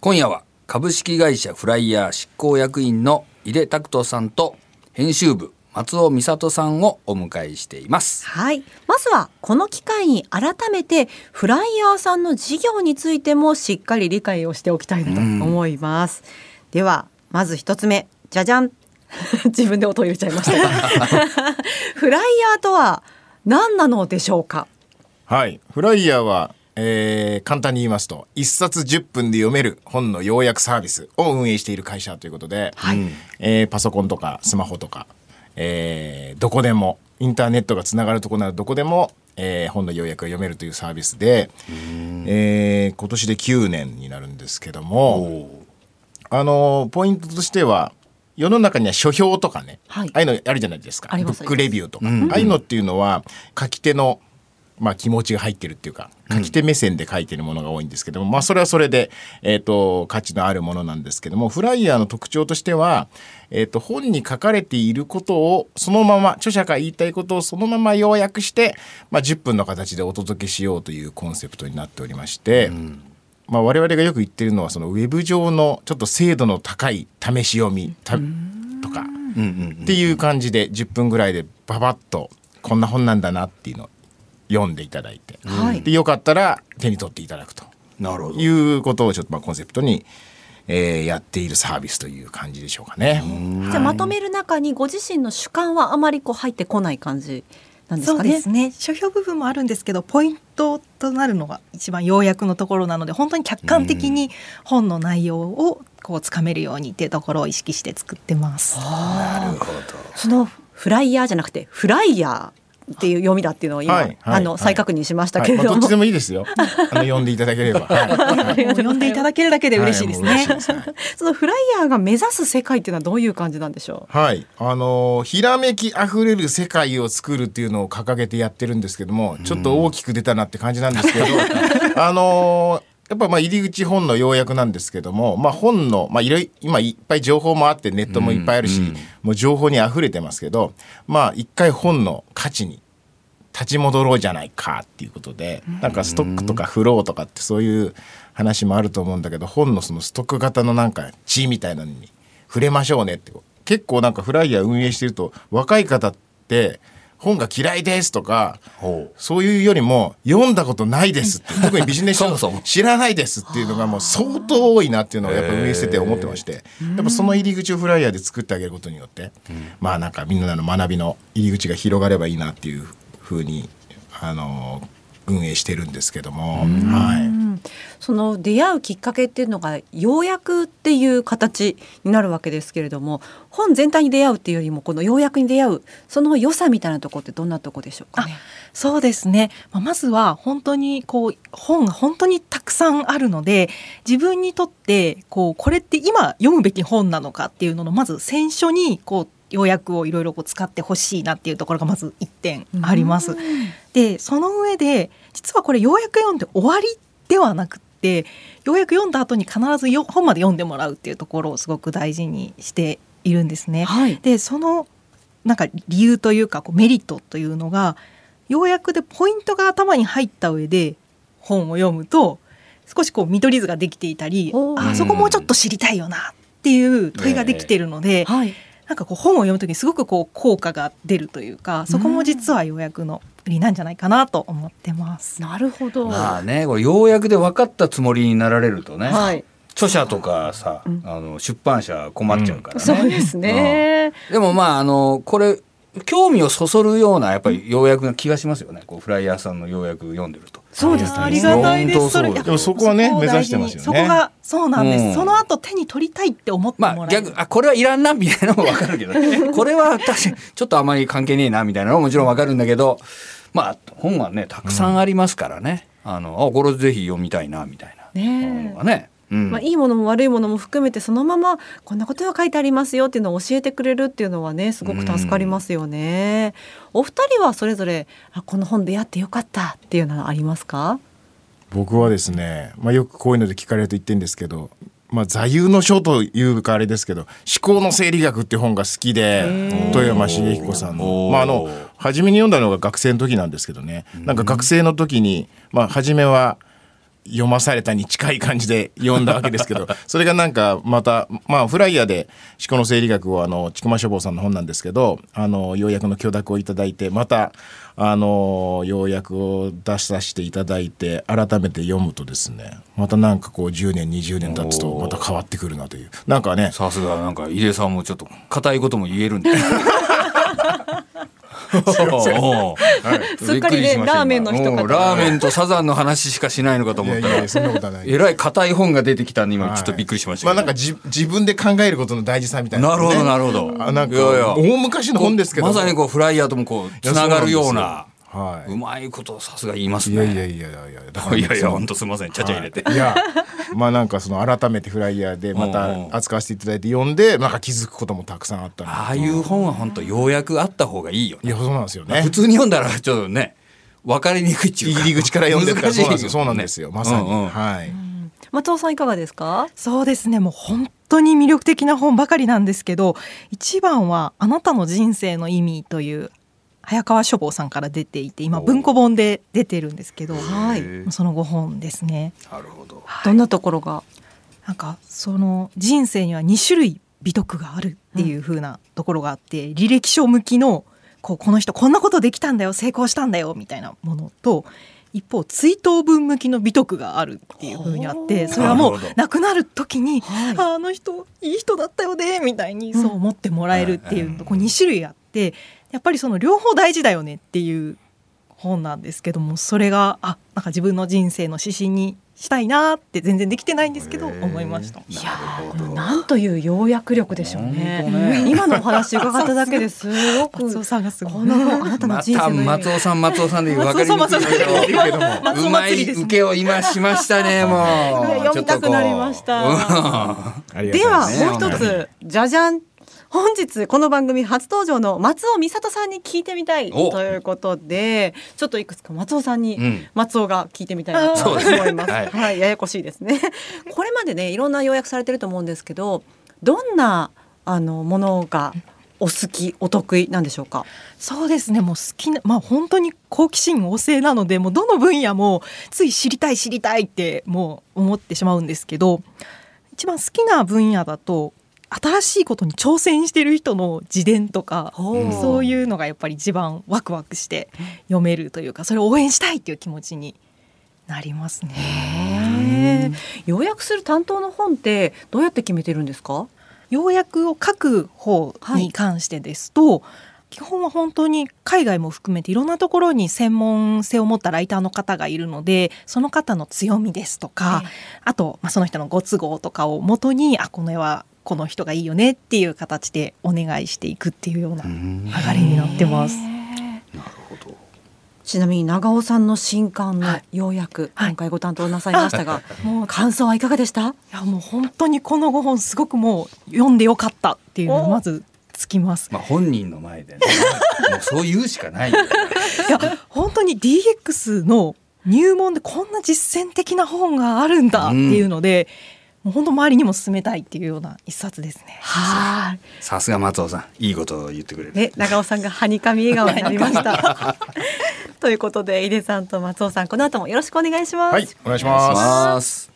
今夜は株式会社フライヤー執行役員の井出拓人さんと編集部松尾美里さんをお迎えしていますはい。まずはこの機会に改めてフライヤーさんの事業についてもしっかり理解をしておきたいなと思います。ではまず一つ目じゃじゃん 自分で音を入れちゃいましたが フライヤーとは何なのでしょうか？はい、フライヤーは、えー簡単に言いますと1冊10分で読める本の要約サービスを運営している会社ということで、えーパソコンとかスマホとか、えーどこでもインターネットがつながるところならどこでも、えー本の要約が読めるというサービスで、えー今年で9年になるんですけどもあのーポイントとしては世の中には書評とかね、はい。ああいうのあるじゃないですか。ブックレビューとか、ああいうのっていうのは書き手のまあ、気持ちが入ってるっていうか書き手目線で書いてるものが多いんですけども、まあ、それはそれで、えー、と価値のあるものなんですけどもフライヤーの特徴としては、えー、と本に書かれていることをそのまま著者が言いたいことをそのまま要約して、まあ、10分の形でお届けしようというコンセプトになっておりまして、まあ、我々がよく言ってるのはそのウェブ上のちょっと精度の高い試し読みたとかっていう感じで10分ぐらいでババッとこんな本なんだなっていうのを読んでいただいて、はい。でよかったら手に取っていただくと。なるほど。いうことをちょっとまあコンセプトに、えーやっているサービスという感じでしょうかね。じゃあまとめる中にご自身の主観はあまりこう入ってこない感じなんですそうかね。ですね。書評部分もあるんですけどポイントとなるのが一番要約のところなので本当に客観的に本の内容をこうつかめるようにっていうところを意識して作ってます。なるほど。そのフライヤーじゃなくてフライヤーっていう読みだっていうのを今、はいはいあのはい。再確認しましたけれども、どっちでもいいですよ。あの読んでいただければ。読んでいただけるだけで嬉しいですね。す。はい。そのフライヤーが目指す世界っていうのはどういう感じなんでしょはい、あのーひらめきあふれる世界を作るっていうのを掲げてやってるんですけども、ちょっと大きく出たなって感じなんですけど、あのーやっぱまあ入り口本の要約なんですけども、まあ、本の、まあ、いろい今いっぱい情報もあってネットもいっぱいあるし、もう情報に溢れてますけどまあ一回本の価値に立ち戻ろうじゃないかっていうことでなんかストックとかフローとかってそういう話もあると思うんだけど本のそのストック型のなんか地みたいなのに触れましょうねって結構なんかフライヤー運営してると若い方って本が嫌いですとかほそういうよりも読んだことないですって特にビジネス書 知らないですっていうのがもう相当多いなっていうのをやっぱ運営してて思ってまして。やっぱその入り口をフライヤーで作ってあげることによってまあなんかみんなの学びの入り口が広がればいいなっていうふうにあの運営してるんですけどもはい。うその出会うきっかけっていうのが要約っていう形になるわけですけれども本全体に出会うっていうよりもこの要約に出会うその良さみたいなところってどんなとこでしょうかね？そうですね。まあまずは本当にこう本が本当にたくさんあるので自分にとってこうこれって今読むべき本なのかっていうののまず選書にこう要約をいろいろこう使ってほしいなっていうところがまず一点あります。でその上で実はこれ要約読んで終わりではなくって要約読んだ後に必ずよ本まで読んでもらうっていうところをすごく大事にしているんですね。はい。でそのなんか理由というかこうメリットというのがようやくでポイントが頭に入った上で本を読むと少しこう見取り図ができていたりあそこもうちょっと知りたいよなっていう問いができているので、はい。なんかこう本を読む時にすごくこう効果が出るというかそこも実はようやくの売りなんじゃないかなと思ってます。なるほど。まあねこれようやくで分かったつもりになられるとね、はい。著者とかさ、あの出版社困っちゃうからね、そうですね。でもまああのこれ興味をそそるようなやっぱり要約な気がしますよねこうフライヤーさんの要約読んでると。そうですね。ありがたいです。そでもそこはね目指してますよねそこがそうなんです。うんその後手に取りたいって思ってもらまあ。逆あこれはいらんなみたいなのも分かるけど これは確かにちょっとあまり関係ねえなみたいなのももちろん分かるんだけどまあ本はねたくさんありますからね、あのあこれぜひ読みたいなみたいなねのがね。うん。まあ、いいものも悪いものも含めてそのままこんなことが書いてありますよっていうのを教えてくれるっていうのはねすごく助かりますよね。お二人はそれぞれあこの本出会ってよかったっていうのはありますか？僕はですね、まあ、よくこういうので聞かれると言ってるんですけど、まあ、座右の書というかあれですけど「思考の生理学」っていう本が好きで豊山茂彦さんの,、まあ、あの初めに読んだのが学生の時なんですけどね。なんか学生の時に、まあ、初めは読まされたに近い感じで読んだわけですけど それがなんかまたまあフライヤーで思考の生理学をあの千曲書房さんの本なんですけどあの要約の許諾をいただいてまたあの要約を出させていただいて改めて読むとですねまたなんかこう10年20年経つとまた変わってくるなというなんかねさすがなんか入江さんもちょっと硬いことも言えるんで。すっかりねびくしましたラーメンの人かラーメンとサザンの話しかしないのかと思ったらやそんなことはないえらい硬い本が出てきたんで今はい。ちょっとびっくりしました。まあなんかじ自分で考えることの大事さみたいな、なるほどなるほど。あなんかいやいや大昔の本ですけどまさにこうフライヤーともこうつながるようなはうまいことさすが言いますい。いねやいやいやいやいや。だからいやいや本当すみません。ちゃちゃ入れて。はいいやまあなんかその改めてフライヤーでまた扱わせていただいて読んでなんか気づくこともたくさんあったなああいう本は本当ようやくあった方がいいよね。いやそうなんですよね。普通に読んだらちょっとね分かりにくいっていうか。入り口から読んでるからそうなんですよ。難しいそうなんですよ。まさに、うんうん。はい松尾さんいかがですか？そうですね。もう本当に魅力的な本ばかりなんですけど一番は「あなたの人生の意味」という早川書房さんから出ていて今お文庫本で出てるんですけどはい。その5本ですね。なるほど。どんなところが？なんかその人生には2種類美徳があるっていう風なところがあって、履歴書向きのこうこの人こんなことできたんだよ成功したんだよみたいなものと一方追悼文向きの美徳があるっていう風にあってそれはもう亡くなる時に、はい。ああの人いい人だったよねみたいにそう思ってもらえるっていううんこう2種類あってやっぱりその両方大事だよねっていう本なんですけどもそれがあなんか自分の人生の指針にしたいなって全然できてないんですけど思いました。いやなるほど。ーなんという要約力でしょうね。ね。今のお話伺っただけですごく松尾さんがすごい。この本あなたのま人生の意味た松尾さん松尾さんで分かりにくい松尾さん松尾さんけどけども。松尾うま祭りですねい受けを今しましたねもう。読みたくなりました。ではもう一つ。じゃじゃん本日この番組初登場の松尾美里さんに聞いてみたいおということでちょっといくつか松尾さんに、うん松尾が聞いてみたいなと思います。はいはい、ややこしいですね。これまでねいろんな要約されてると思うんですけどどんなあのものがお好きお得意なんでしょうか？そうですねもう好きなまあ本当に好奇心旺盛なのでもうどの分野もつい知りたい知りたいってもう思ってしまうんですけど一番好きな分野だと新しいことに挑戦してる人の自伝とかうんそういうのがやっぱり一番ワクワクして読めるというかそれを応援したいっていう気持ちになりますね。要約する担当の本ってどうやって決めてるんですか？要約を書く方に関してですと、基本は本当に海外も含めていろんなところに専門性を持ったライターの方がいるのでその方の強みですとか、あと、まあ、その人のご都合とかをもとにあこの絵はこの人がいいよねっていう形でお願いしていくっていうようなうん。流れになってます。なるほど。ちなみに長尾さんの新刊のはい。要約、はい。今回ご担当なさいましたが、もう感想はいかがでした？いやもう本当にこの5本すごくもう読んでよかったっていうのがまずつきます。まあ本人の前でね。もうそう言うしかないよ。ねいや本当に DX の入門でこんな実践的な本があるんだっていうので、もう本当周りにも勧めたいっていうような一冊ですね。はい。さすが松尾さんいいことを言ってくれるね、長尾さんがはにかみ笑顔になりました。ということで、井出さんと松尾さん、この後もよろしくお願いします。はいお願いしお願いしますます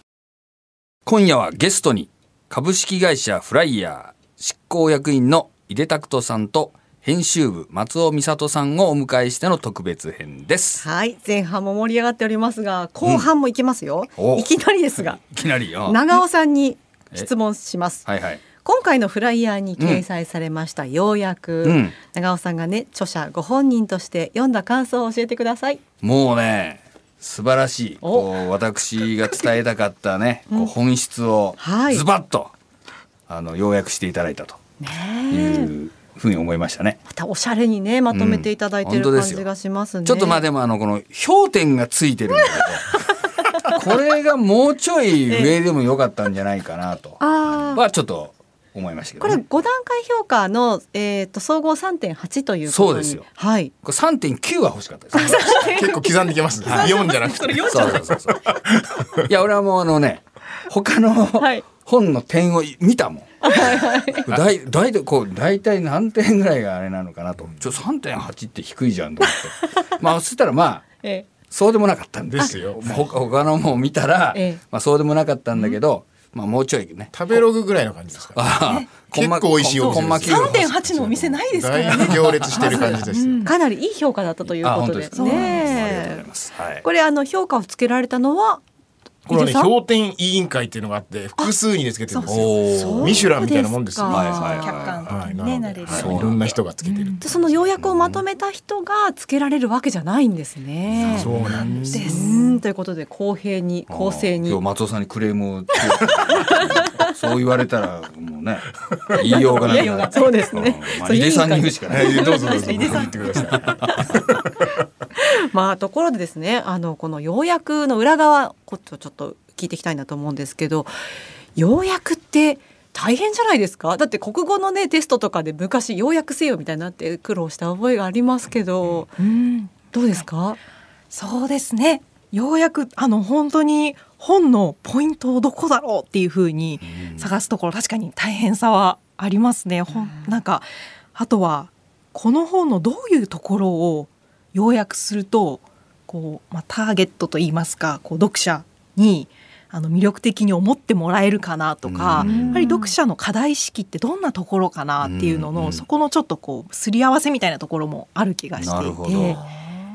今夜はゲストに株式会社フライヤー執行役員の井出拓人さんと編集部松尾美里さんをお迎えしての特別編です。はい、前半も盛り上がっておりますが、後半もいきますよ。お。いきなりですが、いきなりよ。長尾さんに質問します。はいはい。今回のフライヤーに掲載されました要約、うん。長尾さんがね、著者ご本人として読んだ感想を教えてください。もうね素晴らしい。お。こう私が伝えたかったね、こう本質をはい。ズバッと、あの要約していただいたとねいえ。うふうに思いましたね。またおしゃれにねまとめていただいてる感じがしますね。ちょっとまあでもあのこの氷点がついてるんだけど これがもうちょい上でもよかったんじゃないかなと。ああ。はちょっと思いましたけこれど、ね、5段階評価の、えー、と総合3.8ということに。そうですよ。はい。これ3.9は欲しかったです、ね、結構刻んできますね。4じゃなくて。そうそうそうそう。いや俺はもうあのね他のはい本の点を見たもん。だいだい。たいこう大体何点ぐらいがあれなのかなと。ちょ3.8って低いじゃんと思って。まあそしたらまあえそうでもなかったんでですよ。ほ他のも見たら、ええ。まあそうでもなかったんだけど、まあもうちょいね。食べログぐらいの感じですか？ああ結構美味しいお店。コンマですコンマ九3.8のお店ないですからね。大行列してる感じですよ。かなりいい評価だったというあことで。本当ですすか。ありがとうございね。これあの評価をつけられたのはこれはね伊勢さん評点委員会っていうのがあって複数にでつけてるんですよ。ミシュランみたいなもんですよ。そうかはいはいはい。客観的はい、になので、ねなれる。はい、いろんな人がつけてる、でその要約をまとめた人がつけられるわけじゃないんですね。そうなんですうーん。ということで公平に公正に。今日松尾さんにクレームを そう言われたらもうね言いようがない。そうですね。うん。まあ井出さんに言うしかない。は いどうぞどうぞ言ってくださいまあところでですねあのこの要約の裏側こっちをちょっと聞いていきたいなと思うんですけど要約って大変じゃないですか？だって国語のねテストとかで昔要約せよみたいになって苦労した覚えがありますけどうん。どうですか？そうですね。ようやくあの本当に本のポイントをどこだろうっていうふうに探すところ確かに大変さはありますね。ほん。なんかあとはこの本のどういうところを要約するとこう、まあ、ターゲットといいますかこう読者にあの魅力的に思ってもらえるかなとか、うん。やっぱり読者の課題意識ってどんなところかなっていうのの、うんそこのちょっとこうすり合わせみたいなところもある気がしていてど。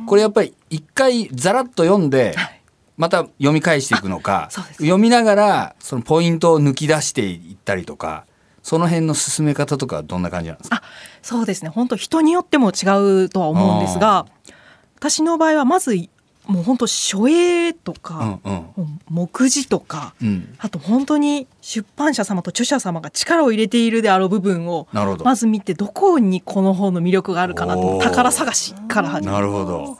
これやっぱり一回ざらっと読んではい。また読み返していくのか 読みながらそのポイントを抜き出していったりとかその辺の進め方とかはどんな感じなんですか？あそうですね。本当人によっても違うとは思うんですが私の場合はまずもう本当書影とうか、んうん。もう目次とかうん。あと本当に出版社様と著者様が力を入れているであろう部分をなるほど。まず見てどこにこの本の魅力があるかなと宝探しから始めなるほど。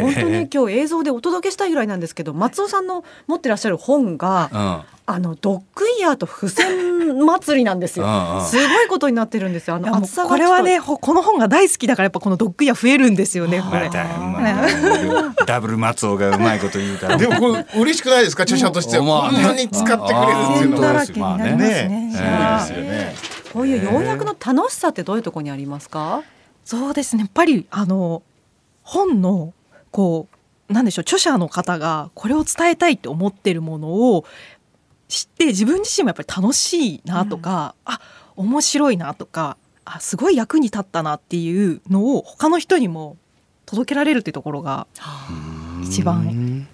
本当に今日映像でお届けしたいぐらいなんですけど松尾さんの持ってらっしゃる本がうん。あのドッグイヤーと付箋祭りなんですよ。すごいことになってるんですよ。あの厚さがこれはねほこの本が大好きだからやっぱこのドッグイヤー増えるんですよね。これま ダブル松尾がうまいこと言うから。でもこれ嬉しくないですか？著者としてこんなに使ってくれるっていうのだらけになりますね。すごいですよね。とこういう要約の楽しさってどういうところにありますか？そうですね。やっぱりあの本のこうなんでしょう著者の方がこれを伝えたいって思ってるものを知って自分自身もやっぱり楽しいなとか、あ面白いなとかあすごい役に立ったなっていうのを他の人にも届けられるっていうところが一番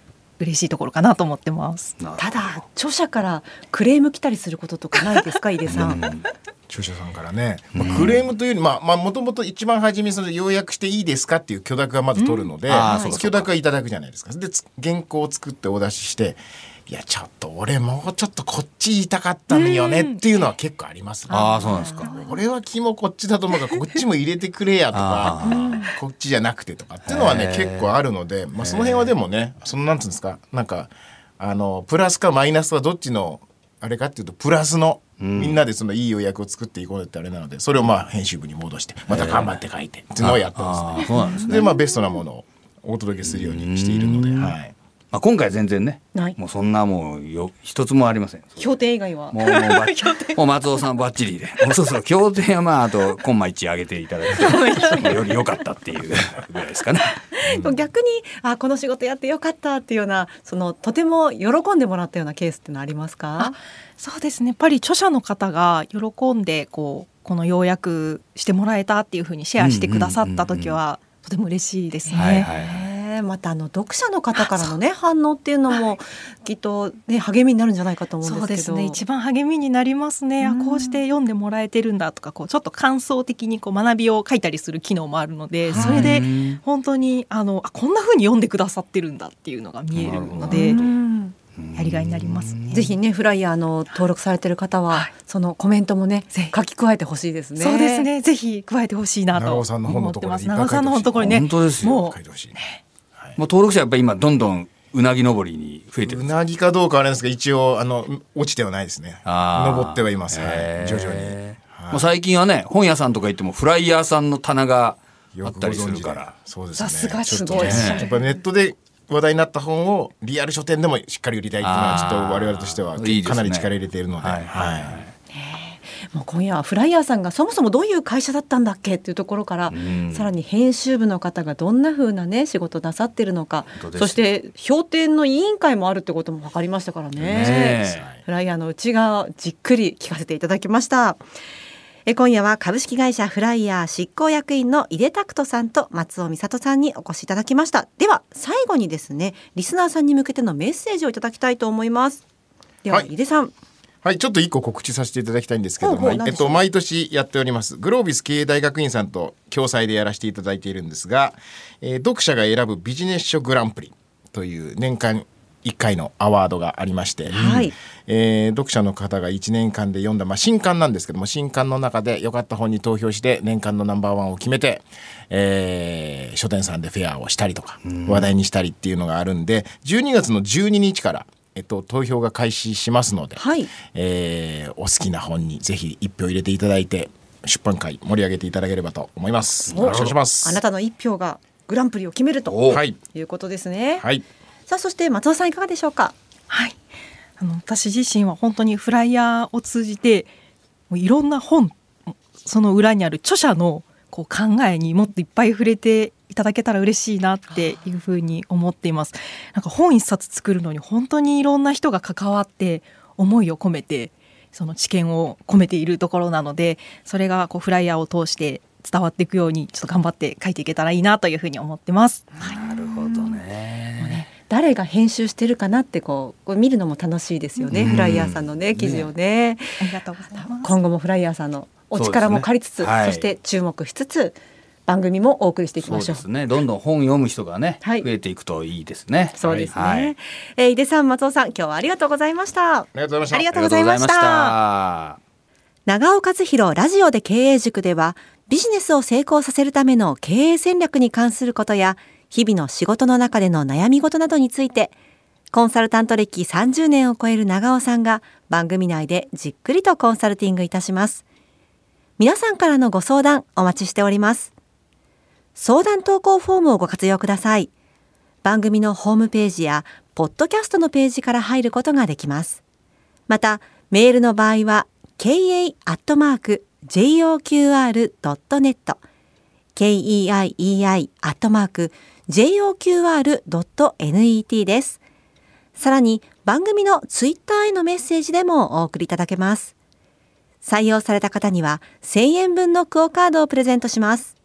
嬉しいところかなと思ってます。ただ著者からクレーム来たりすることとかないですか井出さん。著者さんからね、まあ、クレームというよりまあまあもともと一番初めにその要約していいですかっていう許諾がまず取るので、許諾はいただくじゃないですか。でつ原稿を作ってお出ししていやちょっと俺もうちょっとこっち言いたかったのよねっていうのは結構ありますね。ああそうなんですか。俺は肝こっちだと思うからこっちも入れてくれやとかあこっちじゃなくてとかっていうのはね結構あるので、まあ、その辺はでもねそのなんつうんですかなんかあのプラスかマイナスはどっちのあれかっていうとプラスの、みんなでそのいい予約を作っていこうってあれなのでそれをまあ編集部に戻してまた頑張って書いてっていうのをやってますあね。ー。そうなんですね。でまあベストなものをお届けするようにしているので、はい、まあ今回全然ねない。もうそんなもうよ一つもありません。評定以外は。もうもうもう松尾さんバッチリで。もうそうそう協定はまああとコンマ1上げていただいて。より良かったっていうぐらいですかね。逆にあこの仕事やってよかったっていうようなそのとても喜んでもらったようなケースってのありますか？あそうですね。やっぱり著者の方が喜んでこうこの要約してもらえたっていうふうにシェアしてくださった時はとても嬉しいですね。はいはいまたあの読者の方からのね反応っていうのもきっとね励みになるんじゃないかと思うんですけど。そうですね。一番励みになりますね、あうん。こうして読んでもらえてるんだとかこうちょっと感想的にこう学びを書いたりする機能もあるので、はい。それでうん本当にあのあこんな風に読んでくださってるんだっていうのが見えるのでうん。やりがいになりますね。ぜひねフライヤーの登録されてる方は、はい。そのコメントもねぜひ。書き加えてほしいですね。そうです。ね。ぜひ加えてほしいなと思ってます。長尾さんの本のところにね本当ですよ。も書いてほしい。ねもう登録者やっぱり今どんどんうなぎ登りに増えてるんですうなぎかどうかはあれですけど一応あの落ちてはないですね。登ってはいます、はい。へー。徐々に、もう最近はね本屋さんとか行ってもフライヤーさんの棚があったりするから。そうですね。さすがちょっとすごい。ねやっぱネットで話題になった本をリアル書店でもしっかり売りたいっていうのはちょっと我々としてはかなり力入れているので、はいはい。はいもう今夜はフライヤーさんがそもそもどういう会社だったんだっけっていうところから、うん。さらに編集部の方がどんな風なね仕事なさってるのかそして評点の委員会もあるってことも分かりましたからね。ねフライヤーの内側じっくり聞かせていただきました。え今夜は株式会社フライヤー執行役員の井出拓人さんと松尾美里さんにお越しいただきました。では最後にですねリスナーさんに向けてのメッセージをいただきたいと思います。では、はい。井出さんはい、ちょっと一個告知させていただきたいんですけども、えっと、毎年やっております、グロービス経営大学院さんと共催でやらせていただいているんですが、えー読者が選ぶビジネス書グランプリという年間1回のアワードがありまして、はい。えー読者の方が1年間で読んだ、まあ、新刊なんですけども新刊の中で良かった本に投票して年間のナンバーワンを決めて、えー書店さんでフェアをしたりとか話題にしたりっていうのがあるんで12月の12日から、えっと、投票が開始しますので、はいえーお好きな本にぜひ一票入れていただいて出版会盛り上げていただければと思います。よろしくお願いします。あなたの一票がグランプリを決めるとおはいいうことですね。はいさあそして松尾さんいかがでしょうか？はい。あの私自身は本当にフライヤーを通じてもういろんな本その裏にある著者のこう考えにもっといっぱい触れていただけたら嬉しいなっていうふうに思っています。なんか本一冊作るのに本当にいろんな人が関わって思いを込めてその知見を込めているところなのでそれがこうフライヤーを通して伝わっていくようにちょっと頑張って書いていけたらいいなというふうに思ってます。なるほどね。誰が編集してるかなってこうこう見るのも楽しいですよね。うんフライヤーさんのね記事をね。ありがとうございます。今後もフライヤーさんのお力も借りつつそ,、ねはいして注目しつつ番組もお送りしていきそうましょう。ですね。どんどん本読む人がね、はい増えていくといいですね。そうですね。はいえー井出さん松尾さん今日はありがとうございました。ありがとうございました。ありがとうありがとうございました。長尾和弘ラジオで経営塾ではビジネスを成功させるための経営戦略に関することや日々の仕事の中での悩み事などについてコンサルタント歴30年を超える長尾さんが番組内でじっくりとコンサルティングいたします皆さんからのご相談お待ちしております相談投稿フォームをご活用ください番組のホームページやポッドキャストのページから入ることができますまたメールの場合は kei.joqr.net keii.joqr.net です。さらに番組のツイッターへのメッセージでもお送りいただけます。採用された方には1000円分のクオカードをプレゼントします。